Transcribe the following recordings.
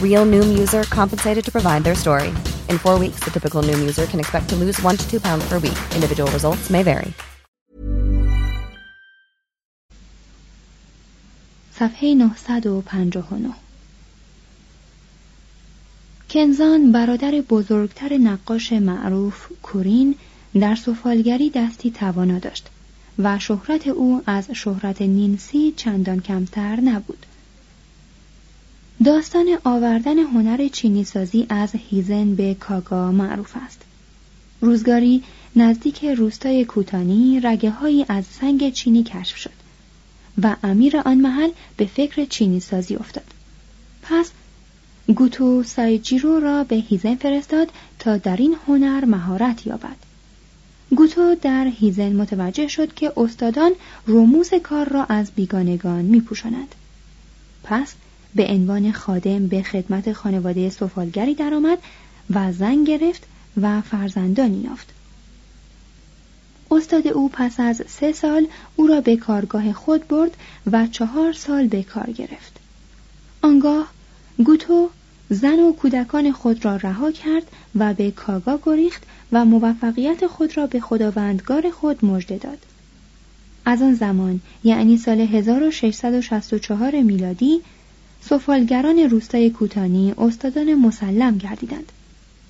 Real Noom user compensated to provide their story. In four weeks, the typical Noom user can expect to lose one to two pounds per week. Individual results may vary. صفحه 959 کنزان برادر بزرگتر نقاش معروف کورین در سفالگری دستی توانا داشت و شهرت او از شهرت نینسی چندان کمتر نبود. داستان آوردن هنر چینی سازی از هیزن به کاگا معروف است. روزگاری نزدیک روستای کوتانی رگه هایی از سنگ چینی کشف شد و امیر آن محل به فکر چینی سازی افتاد. پس گوتو سایجیرو را به هیزن فرستاد تا در این هنر مهارت یابد. گوتو در هیزن متوجه شد که استادان رموز کار را از بیگانگان می پوشند. پس به عنوان خادم به خدمت خانواده سفالگری درآمد و زن گرفت و فرزندانی یافت. استاد او پس از سه سال او را به کارگاه خود برد و چهار سال به کار گرفت. آنگاه گوتو زن و کودکان خود را رها کرد و به کاگا گریخت و موفقیت خود را به خداوندگار خود مژده داد. از آن زمان یعنی سال 1664 میلادی سفالگران روستای کوتانی استادان مسلم گردیدند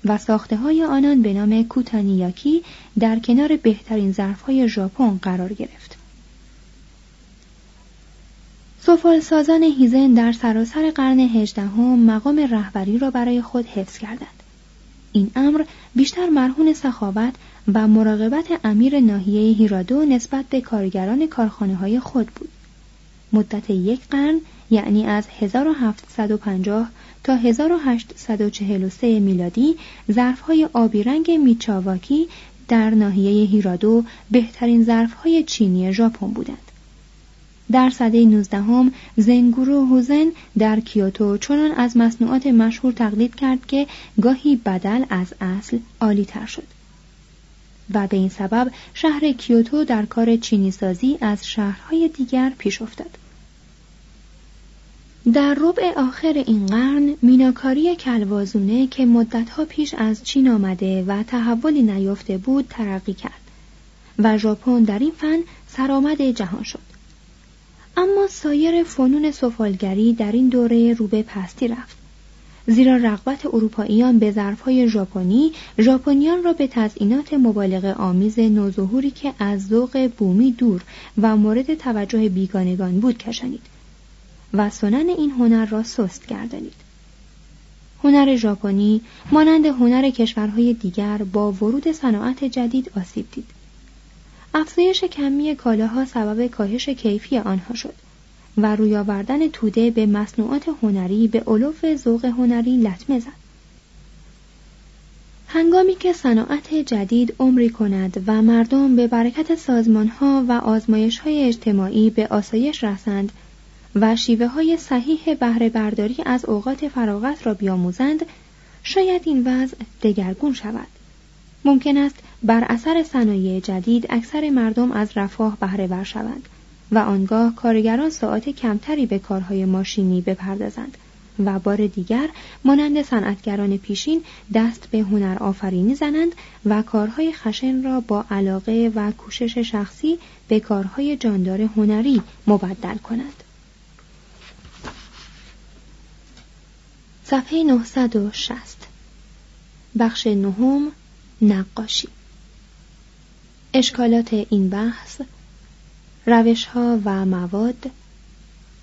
و ساخته های آنان به نام کوتانیاکی در کنار بهترین ظرف های ژاپن قرار گرفت. سفال سازان هیزن در سراسر قرن هجدهم مقام رهبری را برای خود حفظ کردند. این امر بیشتر مرهون سخاوت و مراقبت امیر ناحیه هیرادو نسبت به کارگران کارخانه های خود بود. مدت یک قرن یعنی از 1750 تا 1843 میلادی ظرفهای آبی رنگ میچاواکی در ناحیه هیرادو بهترین ظرفهای چینی ژاپن بودند. در سده 19 هم زنگورو هوزن در کیوتو چنان از مصنوعات مشهور تقلید کرد که گاهی بدل از اصل عالی تر شد. و به این سبب شهر کیوتو در کار چینی سازی از شهرهای دیگر پیش افتاد. در ربع آخر این قرن میناکاری کلوازونه که مدتها پیش از چین آمده و تحولی نیافته بود ترقی کرد و ژاپن در این فن سرآمد جهان شد. اما سایر فنون سفالگری در این دوره روبه پستی رفت. زیرا رغبت اروپاییان به ظرفهای ژاپنی ژاپنیان را به تزئینات مبالغه آمیز نوظهوری که از ذوق بومی دور و مورد توجه بیگانگان بود کشانید. و سنن این هنر را سست گردانید هنر ژاپنی مانند هنر کشورهای دیگر با ورود صناعت جدید آسیب دید. افزایش کمی کالاها سبب کاهش کیفی آنها شد و روی آوردن توده به مصنوعات هنری به علوف ذوق هنری لطمه زد. هنگامی که صناعت جدید عمری کند و مردم به برکت سازمانها و های اجتماعی به آسایش رسند و شیوه های صحیح بهره برداری از اوقات فراغت را بیاموزند شاید این وضع دگرگون شود ممکن است بر اثر صنایع جدید اکثر مردم از رفاه بهره ور شوند و آنگاه کارگران ساعت کمتری به کارهای ماشینی بپردازند و بار دیگر مانند صنعتگران پیشین دست به هنر آفرینی زنند و کارهای خشن را با علاقه و کوشش شخصی به کارهای جاندار هنری مبدل کنند. صفحه 960 بخش نهم نقاشی. اشکالات این بحث روشها و مواد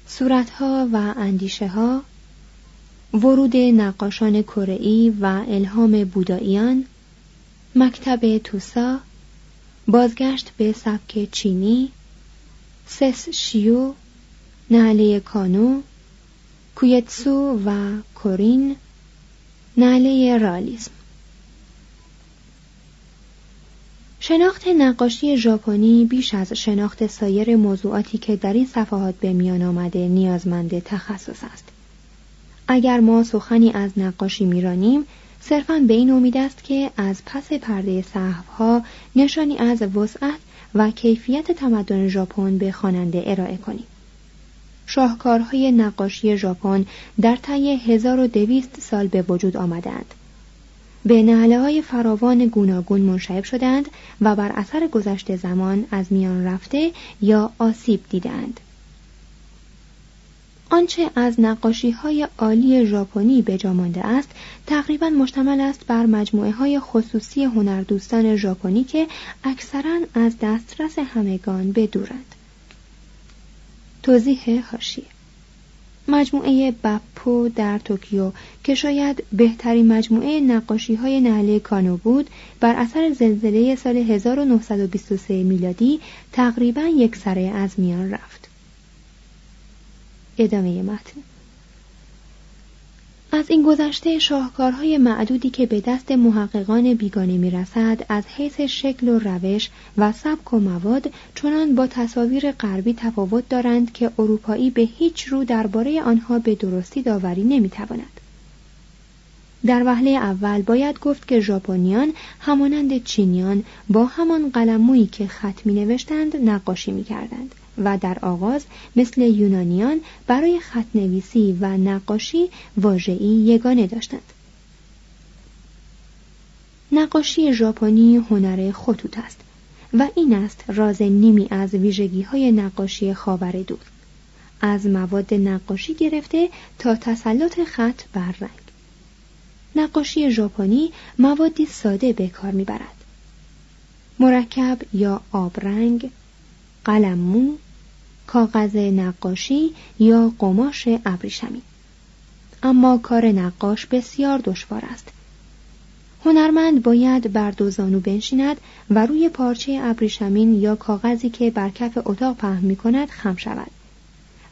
صورتها و اندیشه ها ورود نقاشان کره‌ای و الهام بوداییان مکتب توسا بازگشت به سبک چینی سس شیو نعله کانو کویتسو و کورین نعله رالیسم شناخت نقاشی ژاپنی بیش از شناخت سایر موضوعاتی که در این صفحات به میان آمده نیازمند تخصص است. اگر ما سخنی از نقاشی میرانیم صرفا به این امید است که از پس پرده صحفها نشانی از وسعت و کیفیت تمدن ژاپن به خواننده ارائه کنیم. شاهکارهای نقاشی ژاپن در طی 1200 سال به وجود آمدند به نهله های فراوان گوناگون منشعب شدند و بر اثر گذشت زمان از میان رفته یا آسیب دیدند. آنچه از نقاشی های عالی ژاپنی به جا مانده است تقریبا مشتمل است بر مجموعه های خصوصی هنردوستان ژاپنی که اکثرا از دسترس همگان بدورند توضیح هاشیه مجموعه بپو در توکیو که شاید بهترین مجموعه نقاشی های نهله کانو بود بر اثر زلزله سال 1923 میلادی تقریبا یک سره از میان رفت. ادامه متن از این گذشته شاهکارهای معدودی که به دست محققان بیگانه می رسد از حیث شکل و روش و سبک و مواد چنان با تصاویر غربی تفاوت دارند که اروپایی به هیچ رو درباره آنها به درستی داوری نمی تواند. در وهله اول باید گفت که ژاپنیان همانند چینیان با همان قلمویی که خط می نوشتند نقاشی می کردند. و در آغاز مثل یونانیان برای خط نویسی و نقاشی واژه‌ای یگانه داشتند. نقاشی ژاپنی هنر خطوط است و این است راز نیمی از ویژگی های نقاشی خاور دور از مواد نقاشی گرفته تا تسلط خط بر رنگ نقاشی ژاپنی موادی ساده به کار می‌برد مرکب یا آبرنگ قلممو کاغذ نقاشی یا قماش ابریشمی. اما کار نقاش بسیار دشوار است. هنرمند باید بر دو زانو بنشیند و روی پارچه ابریشمین یا کاغذی که بر کف اتاق پهن می کند خم شود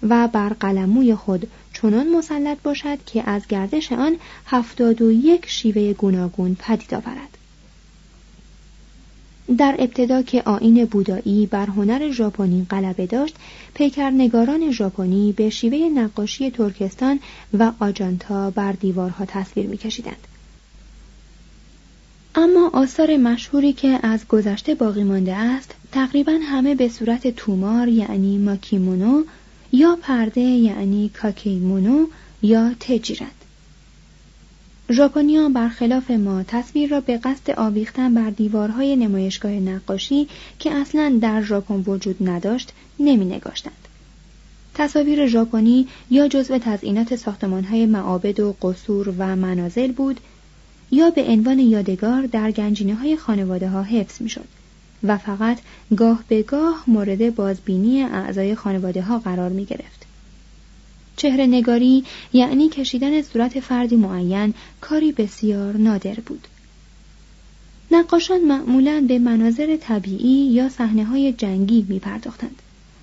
و بر قلموی خود چنان مسلط باشد که از گردش آن هفتاد و یک شیوه گوناگون پدید آورد. در ابتدا که آین بودایی بر هنر ژاپنی غلبه داشت پیکرنگاران ژاپنی به شیوه نقاشی ترکستان و آجانتا بر دیوارها تصویر میکشیدند. اما آثار مشهوری که از گذشته باقی مانده است تقریبا همه به صورت تومار یعنی ماکیمونو یا پرده یعنی کاکیمونو یا تجیرند. ژاپنیا برخلاف ما تصویر را به قصد آویختن بر دیوارهای نمایشگاه نقاشی که اصلا در ژاپن وجود نداشت نمی نگاشتند. تصاویر ژاپنی یا جزو تزئینات ساختمانهای معابد و قصور و منازل بود یا به عنوان یادگار در گنجینه های خانواده ها حفظ می شد و فقط گاه به گاه مورد بازبینی اعضای خانواده ها قرار می گرفت. چهره نگاری یعنی کشیدن صورت فردی معین کاری بسیار نادر بود. نقاشان معمولا به مناظر طبیعی یا صحنه های جنگی می پرداختند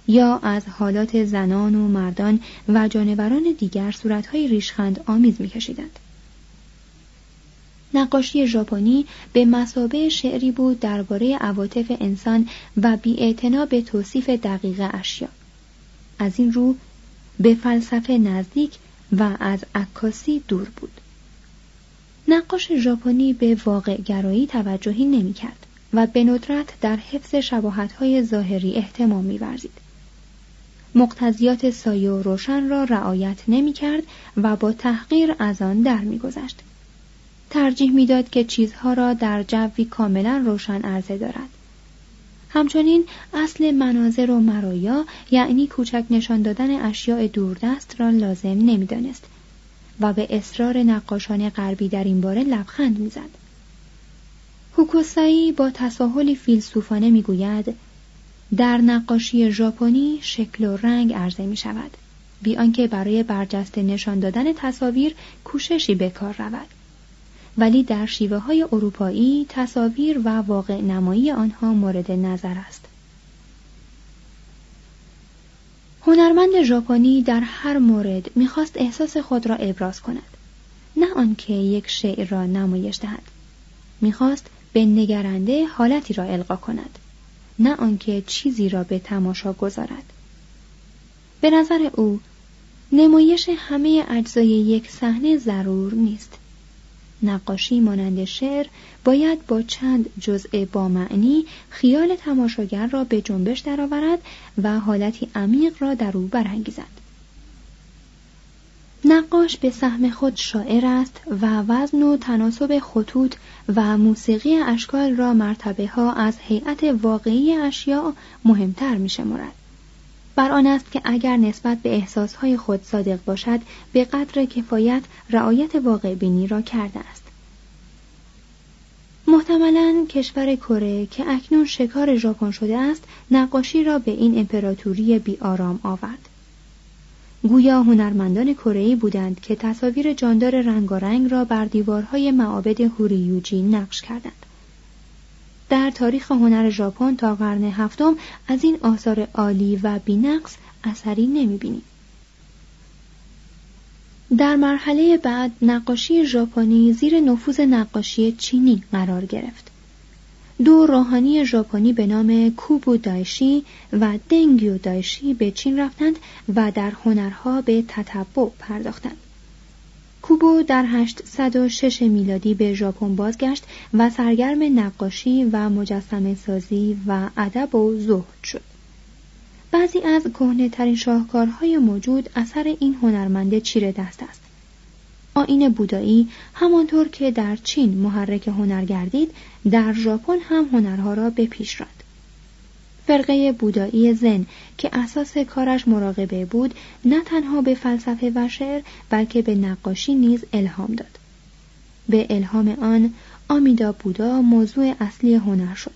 یا از حالات زنان و مردان و جانوران دیگر صورتهای ریشخند آمیز می کشیدند. نقاشی ژاپنی به مسابه شعری بود درباره عواطف انسان و بیاعتنا به توصیف دقیق اشیا از این رو به فلسفه نزدیک و از عکاسی دور بود نقاش ژاپنی به واقع گرایی توجهی نمی کرد و به ندرت در حفظ های ظاهری احتمام می‌ورزید. مقتضیات سایه و روشن را رعایت نمی کرد و با تحقیر از آن در میگذشت. ترجیح می‌داد که چیزها را در جوی کاملا روشن عرضه دارد. همچنین اصل مناظر و مرایا یعنی کوچک نشان دادن اشیاء دوردست را لازم نمی‌دانست و به اصرار نقاشان غربی در این باره لبخند می‌زد. هوکوسایی با تساهلی فیلسوفانه می‌گوید در نقاشی ژاپنی شکل و رنگ عرضه می شود بی آنکه برای برجسته نشان دادن تصاویر کوششی به کار رود ولی در شیوه های اروپایی تصاویر و واقع نمایی آنها مورد نظر است. هنرمند ژاپنی در هر مورد می‌خواست احساس خود را ابراز کند. نه آنکه یک شعر را نمایش دهد. می‌خواست به نگرنده حالتی را القا کند. نه آنکه چیزی را به تماشا گذارد. به نظر او نمایش همه اجزای یک صحنه ضرور نیست. نقاشی مانند شعر باید با چند جزء با معنی خیال تماشاگر را به جنبش درآورد و حالتی عمیق را در او برانگیزد نقاش به سهم خود شاعر است و وزن و تناسب خطوط و موسیقی اشکال را مرتبه ها از هیئت واقعی اشیاء مهمتر می شمارد. بر آن است که اگر نسبت به احساسهای خود صادق باشد به قدر کفایت رعایت واقع بینی را کرده است. محتملا کشور کره که اکنون شکار ژاپن شده است نقاشی را به این امپراتوری بی آرام آورد. گویا هنرمندان کره‌ای بودند که تصاویر جاندار رنگارنگ را بر دیوارهای معابد هوریوجی نقش کردند. در تاریخ هنر ژاپن تا قرن هفتم از این آثار عالی و بینقص اثری نمی‌بینیم. در مرحله بعد نقاشی ژاپنی زیر نفوذ نقاشی چینی قرار گرفت. دو روحانی ژاپنی به نام کوبو دایشی و دنگیو دایشی به چین رفتند و در هنرها به تتبع پرداختند. کوبو در 806 میلادی به ژاپن بازگشت و سرگرم نقاشی و مجسمه سازی و ادب و زهد شد. بعضی از کهنه ترین شاهکارهای موجود اثر این هنرمند چیره دست است. آین بودایی همانطور که در چین محرک هنر گردید در ژاپن هم هنرها را به پیش راند فرقه بودایی زن که اساس کارش مراقبه بود نه تنها به فلسفه و شعر بلکه به نقاشی نیز الهام داد. به الهام آن آمیدا بودا موضوع اصلی هنر شد.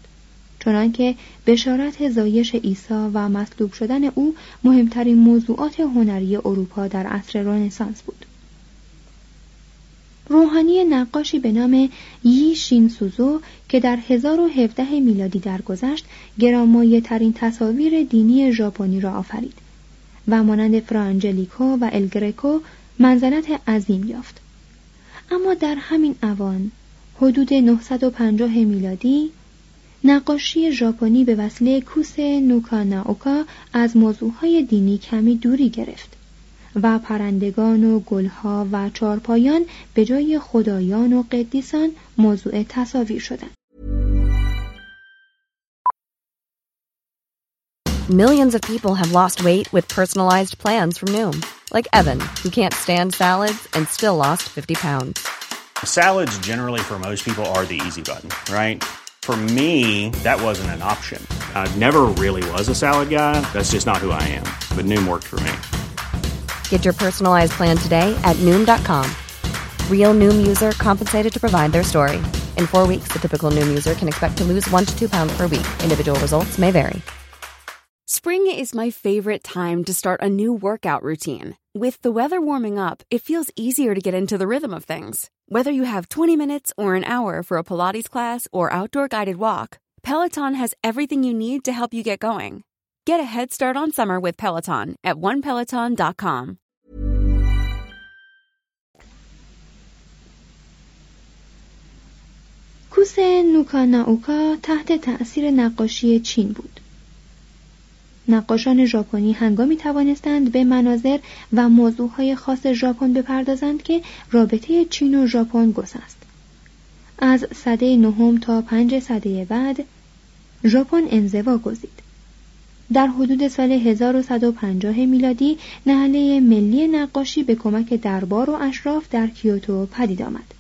چنانکه بشارت زایش عیسی و مصلوب شدن او مهمترین موضوعات هنری اروپا در عصر رنسانس بود. روحانی نقاشی به نام یی شین سوزو که در 1017 میلادی درگذشت گرامایه ترین تصاویر دینی ژاپنی را آفرید و مانند فرانجلیکو و الگرکو منزلت عظیم یافت. اما در همین اوان حدود 950 میلادی نقاشی ژاپنی به وسیله کوس نوکاناوکا از موضوعهای دینی کمی دوری گرفت. و پرندگان و گلها و چارپایان به جای خدایان و قدیسان موضوع تصاویر شدند. Millions of people have lost weight with personalized plans from Noom, like Evan, who can't stand salads and still lost 50 pounds. Salads generally for most people are the easy button, right? For me, that wasn't an option. I never really was a salad guy. That's just not who I am. But Noom worked for me. Get your personalized plan today at noom.com. Real noom user compensated to provide their story. In four weeks, the typical noom user can expect to lose one to two pounds per week. Individual results may vary. Spring is my favorite time to start a new workout routine. With the weather warming up, it feels easier to get into the rhythm of things. Whether you have 20 minutes or an hour for a Pilates class or outdoor guided walk, Peloton has everything you need to help you get going. Get a head start on summer with Peloton at onepeloton.com. کوس نوکاناوکا تحت تأثیر نقاشی چین بود. نقاشان ژاپنی هنگامی توانستند به مناظر و موضوعهای خاص ژاپن بپردازند که رابطه چین و ژاپن گسست. از سده نهم تا پنج سده بعد ژاپن انزوا گزید. در حدود سال 1150 میلادی نهله ملی نقاشی به کمک دربار و اشراف در کیوتو پدید آمد.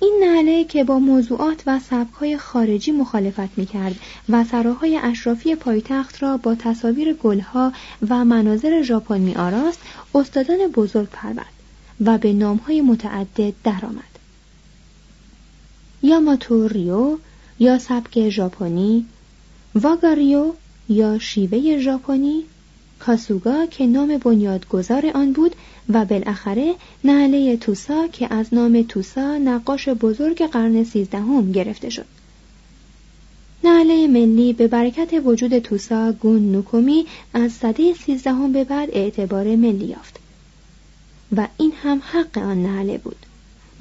این نهله که با موضوعات و سبکهای خارجی مخالفت می‌کرد و سراهای اشرافی پایتخت را با تصاویر گلها و مناظر ژاپن می آراست استادان بزرگ پرورد و به نامهای متعدد درآمد. یاماتو ریو یا سبک ژاپنی واگاریو یا شیوه ژاپنی کاسوگا که نام بنیادگذار آن بود و بالاخره نهله توسا که از نام توسا نقاش بزرگ قرن سیزدهم گرفته شد. نهله ملی به برکت وجود توسا گون نوکومی از سده سیزدهم به بعد اعتبار ملی یافت و این هم حق آن نهله بود.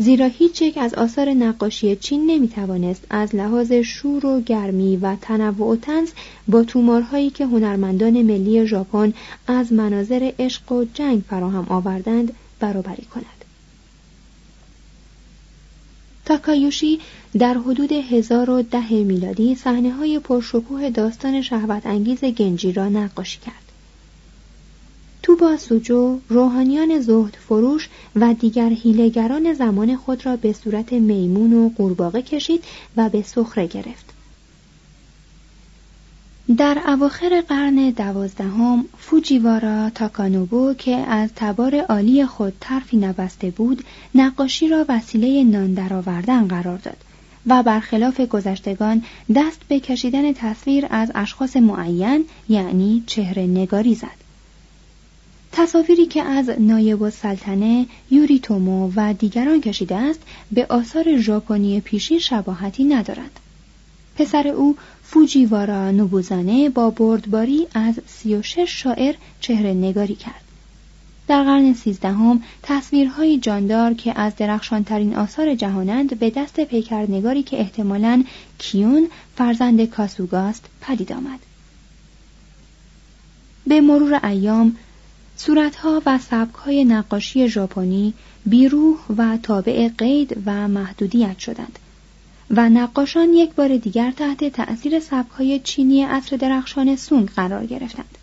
زیرا هیچ یک از آثار نقاشی چین نمی توانست از لحاظ شور و گرمی و تنوع و تنز با تومارهایی که هنرمندان ملی ژاپن از مناظر عشق و جنگ فراهم آوردند برابری کند. تاکایوشی در حدود 1010 میلادی صحنه های پرشکوه داستان شهوت انگیز گنجی را نقاشی کرد. توبا سوجو روحانیان زهد فروش و دیگر هیلگران زمان خود را به صورت میمون و قورباغه کشید و به سخره گرفت. در اواخر قرن دوازدهم فوجیوارا تاکانوبو که از تبار عالی خود طرفی نبسته بود نقاشی را وسیله نان درآوردن قرار داد و برخلاف گذشتگان دست به کشیدن تصویر از اشخاص معین یعنی چهره نگاری زد تصاویری که از نایب السلطنه یوریتومو و دیگران کشیده است به آثار ژاپنی پیشین شباهتی ندارند. پسر او فوجیوارا نوبوزانه با بردباری از سی و شش شاعر چهره نگاری کرد. در قرن سیزدهم تصویرهای جاندار که از درخشانترین آثار جهانند به دست پیکرنگاری که احتمالاً کیون فرزند کاسوگاست پدید آمد. به مرور ایام صورتها و سبکهای نقاشی ژاپنی بیروح و تابع قید و محدودیت شدند و نقاشان یک بار دیگر تحت تأثیر سبکهای چینی عصر درخشان سونگ قرار گرفتند.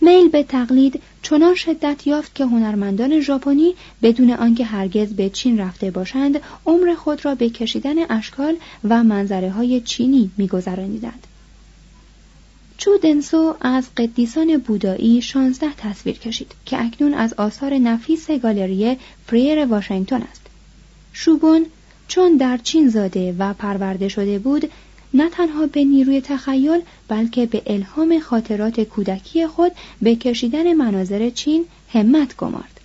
میل به تقلید چنان شدت یافت که هنرمندان ژاپنی بدون آنکه هرگز به چین رفته باشند عمر خود را به کشیدن اشکال و منظره های چینی میگذرانیدند. چو دنسو از قدیسان بودایی 16 تصویر کشید که اکنون از آثار نفیس گالری فریر واشنگتن است. شوگون چون در چین زاده و پرورده شده بود نه تنها به نیروی تخیل بلکه به الهام خاطرات کودکی خود به کشیدن مناظر چین همت گمارد.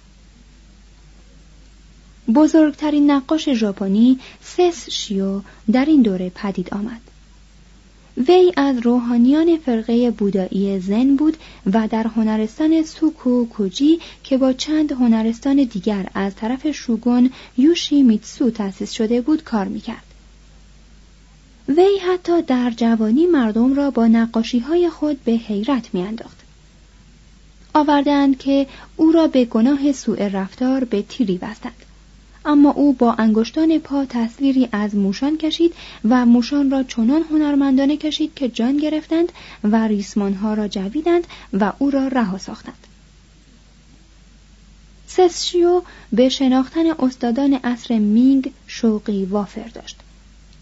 بزرگترین نقاش ژاپنی سس شیو در این دوره پدید آمد. وی از روحانیان فرقه بودایی زن بود و در هنرستان سوکو کوجی که با چند هنرستان دیگر از طرف شوگون یوشی میتسو تأسیس شده بود کار می‌کرد. وی حتی در جوانی مردم را با نقاشی های خود به حیرت میانداخت. آوردند که او را به گناه سوء رفتار به تیری بستند. اما او با انگشتان پا تصویری از موشان کشید و موشان را چنان هنرمندانه کشید که جان گرفتند و ریسمانها را جویدند و او را رها ساختند. سسشیو به شناختن استادان عصر مینگ شوقی وافر داشت.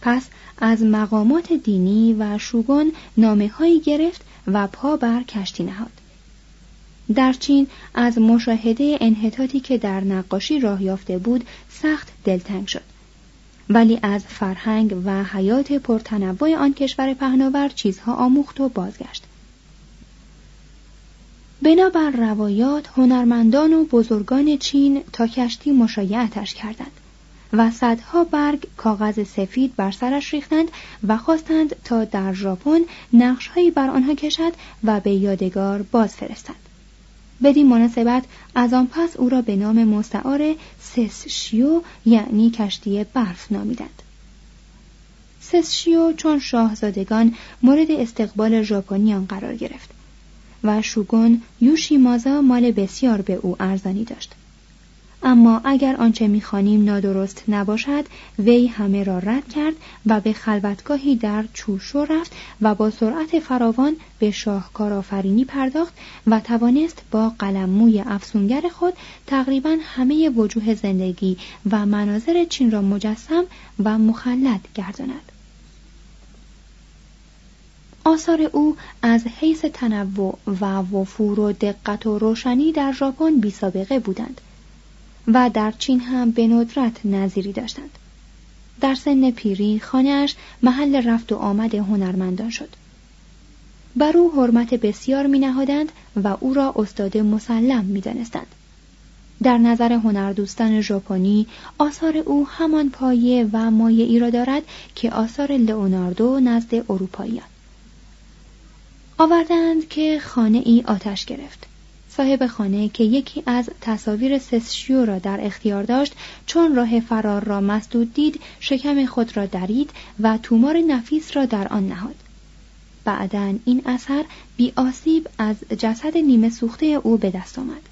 پس از مقامات دینی و شوگون نامه هایی گرفت و پا بر کشتی نهاد. در چین از مشاهده انحطاطی که در نقاشی راه یافته بود سخت دلتنگ شد. ولی از فرهنگ و حیات پرتنوع آن کشور پهناور چیزها آموخت و بازگشت. بنابر روایات هنرمندان و بزرگان چین تا کشتی مشایعتش کردند و صدها برگ کاغذ سفید بر سرش ریختند و خواستند تا در ژاپن نقشهایی بر آنها کشد و به یادگار باز فرستند بدین مناسبت از آن پس او را به نام مستعار سسشیو یعنی کشتی برف نامیدند. سسشیو چون شاهزادگان مورد استقبال ژاپنیان قرار گرفت و شوگون یوشیمازا مال بسیار به او ارزانی داشت. اما اگر آنچه می‌خوانیم نادرست نباشد وی همه را رد کرد و به خلوتگاهی در چوشو رفت و با سرعت فراوان به شاهکار آفرینی پرداخت و توانست با قلم موی افسونگر خود تقریبا همه وجوه زندگی و مناظر چین را مجسم و مخلد گرداند. آثار او از حیث تنوع و وفور و دقت و روشنی در ژاپن بی سابقه بودند. و در چین هم به ندرت نظیری داشتند. در سن پیری خانهاش محل رفت و آمد هنرمندان شد. بر او حرمت بسیار می نهادند و او را استاد مسلم می دانستند. در نظر هنردوستان ژاپنی آثار او همان پایه و مایه ای را دارد که آثار لئوناردو نزد اروپاییان آوردند که خانه ای آتش گرفت. صاحب خانه که یکی از تصاویر سسشیو را در اختیار داشت چون راه فرار را مسدود دید شکم خود را درید و تومار نفیس را در آن نهاد. بعدا این اثر بی آسیب از جسد نیمه سوخته او به دست آمد.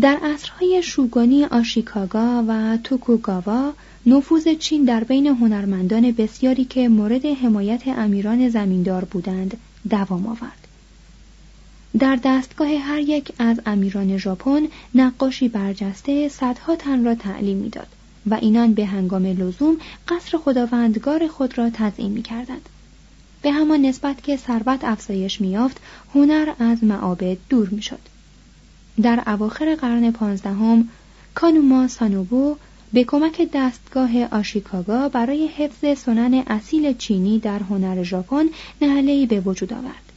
در عصرهای شوگانی آشیکاگا و توکوگاوا نفوذ چین در بین هنرمندان بسیاری که مورد حمایت امیران زمیندار بودند دوام آورد. در دستگاه هر یک از امیران ژاپن نقاشی برجسته صدها تن را تعلیم می‌داد و اینان به هنگام لزوم قصر خداوندگار خود را تزئین می‌کردند. به همان نسبت که ثروت افزایش میافت هنر از معابد دور می‌شد. در اواخر قرن پانزدهم کانوما سانوبو به کمک دستگاه آشیکاگا برای حفظ سنن اصیل چینی در هنر ژاپن نهلهای به وجود آورد.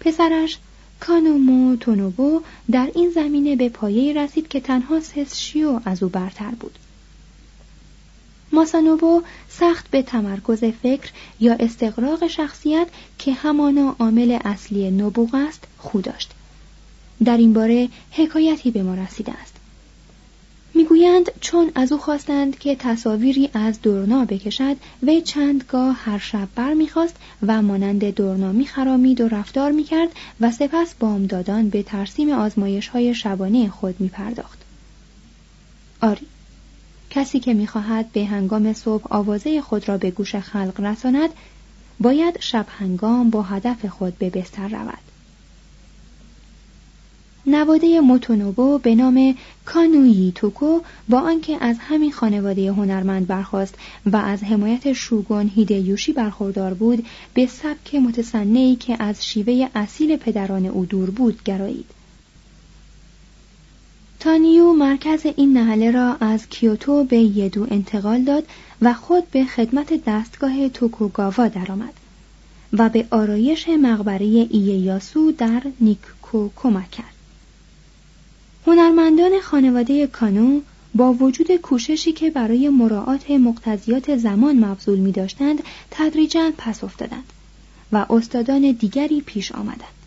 پسرش کانومو تونوبو در این زمینه به پایه رسید که تنها سسشیو از او برتر بود. ماسانوبو سخت به تمرکز فکر یا استقراق شخصیت که همانا عامل اصلی نبوغ است خو داشت. در این باره حکایتی به ما رسیده است. می‌گویند چون از او خواستند که تصاویری از دورنا بکشد وی چندگاه هر شب بر می‌خواست و مانند دورنا میخرامید و رفتار می‌کرد و سپس بامدادان به ترسیم آزمایش های شبانه خود میپرداخت آری کسی که می‌خواهد به هنگام صبح آوازه خود را به گوش خلق رساند باید شب هنگام با هدف خود به بستر رود نواده موتونوبو به نام کانویی توکو با آنکه از همین خانواده هنرمند برخواست و از حمایت شوگون هیدیوشی برخوردار بود به سبک متصنعی که از شیوه اصیل پدران او دور بود گرایید. تانیو مرکز این نهله را از کیوتو به یدو انتقال داد و خود به خدمت دستگاه توکوگاوا درآمد و به آرایش مقبره اییاسو در نیککو کمک کرد. هنرمندان خانواده کانو با وجود کوششی که برای مراعات مقتضیات زمان مبذول می داشتند تدریجا پس افتادند و استادان دیگری پیش آمدند.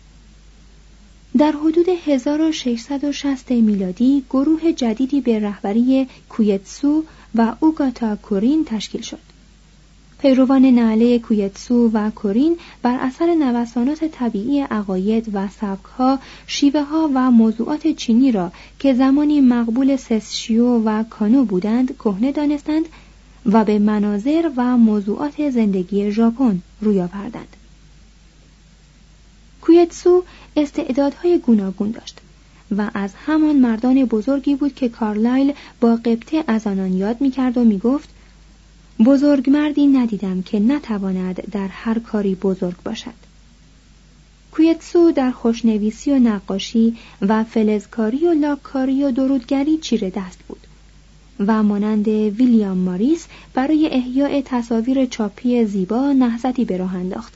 در حدود 1660 میلادی گروه جدیدی به رهبری کویتسو و اوگاتا کورین تشکیل شد. پیروان نعله کویتسو و کورین بر اثر نوسانات طبیعی عقاید و سبکها شیوه ها و موضوعات چینی را که زمانی مقبول سسشیو و کانو بودند کهنه دانستند و به مناظر و موضوعات زندگی ژاپن روی آوردند. کویتسو استعدادهای گوناگون داشت و از همان مردان بزرگی بود که کارلایل با قبطه از آنان یاد می‌کرد و می‌گفت بزرگ مردی ندیدم که نتواند در هر کاری بزرگ باشد. کویتسو در خوشنویسی و نقاشی و فلزکاری و لاککاری و درودگری چیره دست بود. و مانند ویلیام ماریس برای احیاء تصاویر چاپی زیبا نهضتی به راه انداخت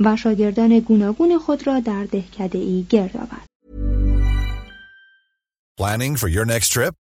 و شاگردان گوناگون خود را در دهکده ای گرد آورد. Planning for your next trip?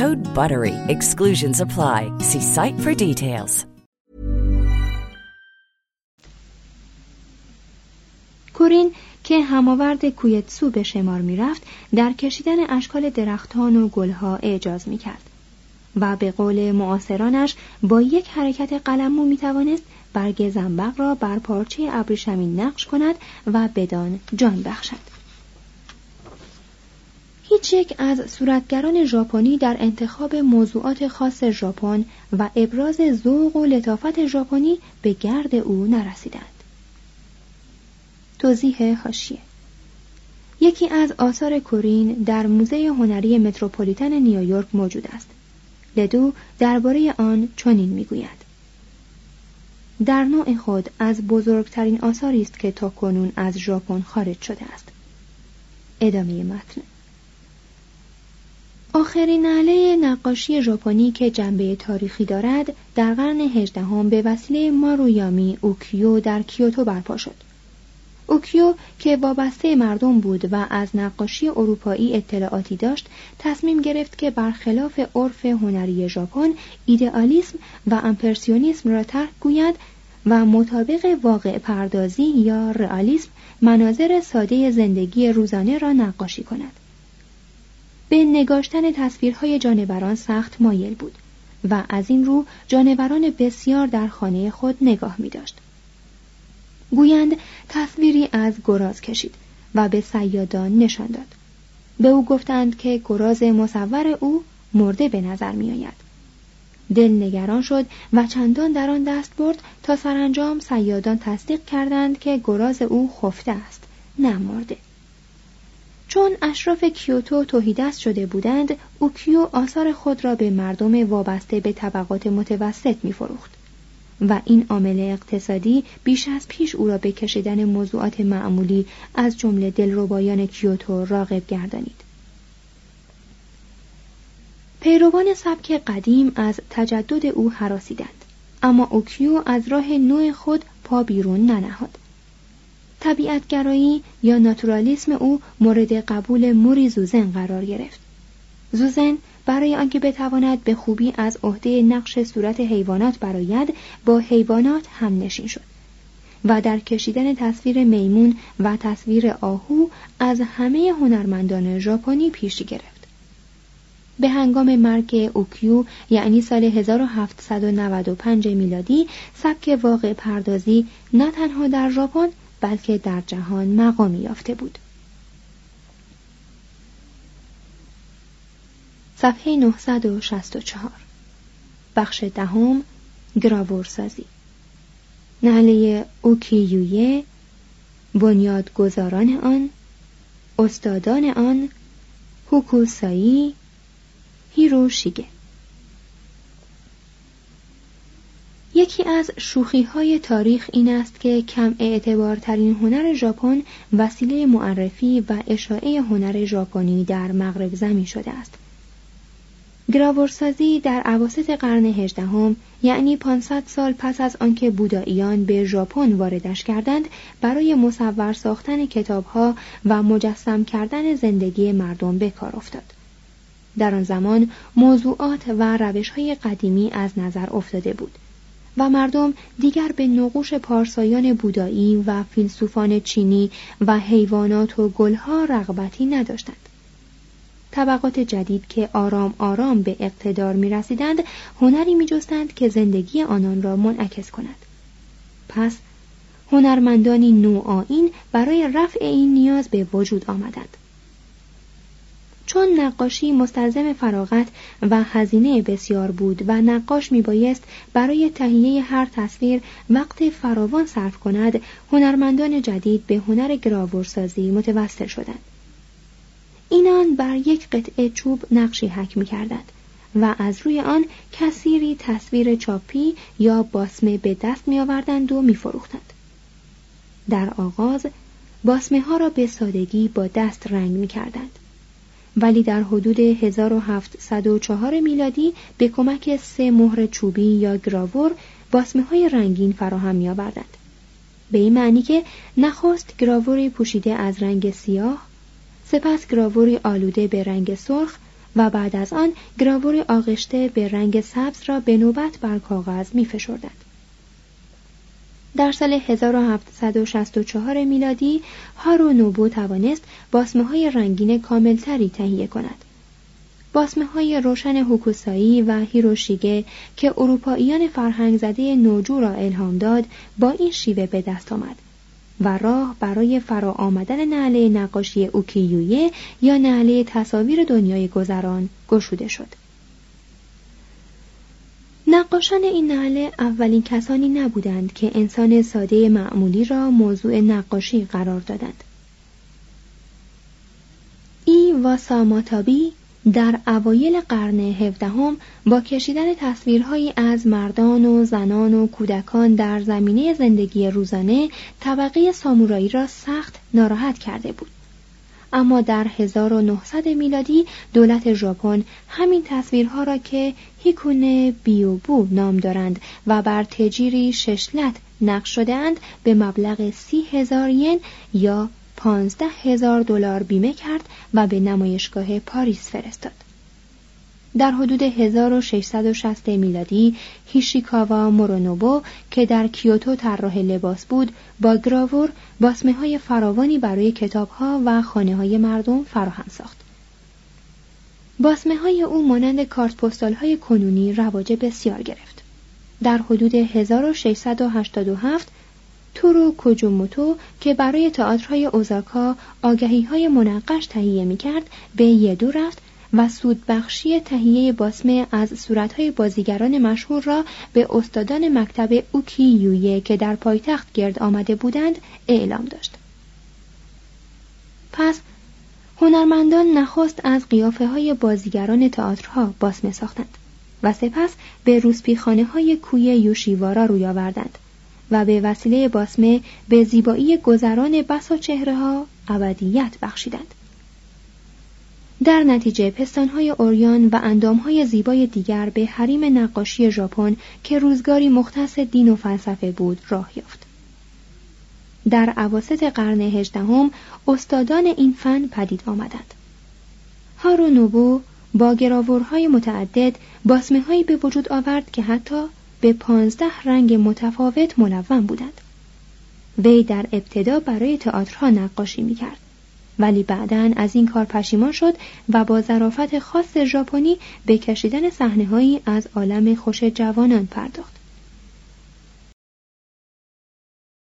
Code BUTTERY. Exclusions apply. See site for details. کورین که هماورد کویتسو به شمار می رفت در کشیدن اشکال درختان و گلها اعجاز می کرد و به قول معاصرانش با یک حرکت قلمو می توانست برگ زنبق را بر پارچه ابریشمین نقش کند و بدان جان بخشد هیچ یک از صورتگران ژاپنی در انتخاب موضوعات خاص ژاپن و ابراز ذوق و لطافت ژاپنی به گرد او نرسیدند. توضیح هاشیه یکی از آثار کورین در موزه هنری متروپولیتن نیویورک موجود است. لدو درباره آن چنین می‌گوید. در نوع خود از بزرگترین آثاری است که تا کنون از ژاپن خارج شده است. ادامه متن. آخرین نحله نقاشی ژاپنی که جنبه تاریخی دارد در قرن هجدهم به وسیله مارویاما اوکیو در کیوتو برپا شد. اوکیو که وابسته مردم بود و از نقاشی اروپایی اطلاعاتی داشت تصمیم گرفت که برخلاف عرف هنری ژاپن ایدئالیسم و امپرسیونیسم را ترک گوید و مطابق واقع پردازی یا رئالیسم مناظر ساده زندگی روزانه را نقاشی کند. به نگاشتن تصویرهای جانوران سخت مایل بود و از این رو جانوران بسیار در خانه خود نگاه می داشت. گویند تصویری از گراز کشید و به سیادان نشان داد. به او گفتند که گراز مصور او مرده به نظر می آید. دل نگران شد و چندان در آن دست برد تا سرانجام سیادان تصدیق کردند که گراز او خفته است نه مرده چون اشراف کیوتو تهیدست شده بودند اوکیو آثار خود را به مردم وابسته به طبقات متوسط میفروخت. و این عامل اقتصادی بیش از پیش او را به کشیدن موضوعات معمولی از جمله دلربایان کیوتو راغب گردانید. پیروان سبک قدیم از تجدد او هراسیدند اما اوکیو از راه نو خود پا بیرون ننهاد. طبیعتگرایی یا ناتورالیسم او مورد قبول موری زوزن قرار گرفت. زوزن برای آنکه بتواند به خوبی از عهده نقش صورت حیوانات براید با حیوانات هم نشین شد و در کشیدن تصویر میمون و تصویر آهو از همه هنرمندان ژاپنی پیشی گرفت. به هنگام مرگ اوکیو یعنی سال 1795 میلادی سبک واقع پردازی نه تنها در ژاپن بلکه در جهان مقامی یافته بود. صفحه 964 بخش دهم گراور سازی نهله اوکیویه بنیادگذاران آن استادان آن هوکوسایی هیروشیگه. یکی از شوخی های تاریخ این است که کم اعتبارترین هنر ژاپن وسیله معرفی و اشاعه هنر ژاپنی در مغرب زمین شده است. گراورسازی در عواسط قرن هجدهم یعنی 500 سال پس از آنکه بوداییان به ژاپن واردش کردند برای مصور ساختن کتابها و مجسم کردن زندگی مردم به کار افتاد. در آن زمان موضوعات و روشهای قدیمی از نظر افتاده بود. و مردم دیگر به نقوش پارسایان بودایی و فیلسوفان چینی و حیوانات و گلها رغبتی نداشتند. طبقات جدید که آرام آرام به اقتدار می رسیدند هنری می جستند که زندگی آنان را منعکس کند. پس هنرمندانی نوآین برای رفع این نیاز به وجود آمدند. چون نقاشی مستلزم فراغت و هزینه بسیار بود و نقاش می بایست برای تهیه هر تصویر وقت فراوان صرف کند هنرمندان جدید به هنر گراورسازی متوسل شدند اینان بر یک قطعه چوب نقشی حک می کردند و از روی آن کثیری تصویر چاپی یا باسمه به دست می آوردند و می فروختند. در آغاز باسمه ها را به سادگی با دست رنگ می کردند. ولی در حدود 1704 میلادی به کمک سه مهر چوبی یا گراور باسمه های رنگین فراهم می آوردند. به این معنی که نخست گراوری پوشیده از رنگ سیاه سپس گراوری آلوده به رنگ سرخ و بعد از آن گراوری آغشته به رنگ سبز را به نوبت بر کاغذ می فشردند. در سال 1764 میلادی هارو نوبو توانست باسمه های رنگین کاملتری تهیه کند. باسمه های روشن هوکوسایی و هیروشیگه که اروپاییان فرهنگ زده نوجو را الهام داد با این شیوه به دست آمد و راه برای فرا آمدن نعله نقاشی اوکیویه یا نعله تصاویر دنیای گذران گشوده شد. نقاشان این نعله اولین کسانی نبودند که انسان ساده معمولی را موضوع نقاشی قرار دادند. ای واساماتابی در اوایل قرن هفدهم با کشیدن تصویرهایی از مردان و زنان و کودکان در زمینه زندگی روزانه طبقه سامورایی را سخت ناراحت کرده بود اما در 1900 میلادی دولت ژاپن همین تصویرها را که هیکونه بیوبو نام دارند و بر تجیری ششلت نقش شدهاند به مبلغ سی هزار ین یا پانزده هزار دلار بیمه کرد و به نمایشگاه پاریس فرستاد. در حدود 1660 میلادی هیشیکاوا مورونوبو که در کیوتو طراح لباس بود با گراور باسمه های فراوانی برای کتاب ها و خانه های مردم فراهم ساخت. باسمه های او مانند کارت پستال های کنونی رواج بسیار گرفت. در حدود 1687 تورو کوجوموتو که برای تئاترهای اوزاکا آگهی های منقش تهیه می کرد به یدو رفت و سودبخشی تهیه باسمه از صورتهای بازیگران مشهور را به استادان مکتب اوکی که در پایتخت گرد آمده بودند اعلام داشت. پس هنرمندان نخست از قیافه های بازیگران تئاترها باسمه ساختند و سپس به روسپیخانه های کوی یوشیوارا روی آوردند و به وسیله باسمه به زیبایی گذران بسا چهره ها ابدیت بخشیدند. در نتیجه پستانهای اوریان و اندامهای زیبای دیگر به حریم نقاشی ژاپن که روزگاری مختص دین و فلسفه بود راه یافت. در عواسط قرن هجدهم استادان این فن پدید آمدند. هارو نوبو با گراورهای متعدد باسمه هایی به وجود آورد که حتی به پانزده رنگ متفاوت ملون بودند. وی در ابتدا برای تئاترها نقاشی می کرد ولی بعدا از این کار پشیمان شد و با ظرافت خاص ژاپنی به کشیدن صحنههایی از عالم خوش جوانان پرداخت.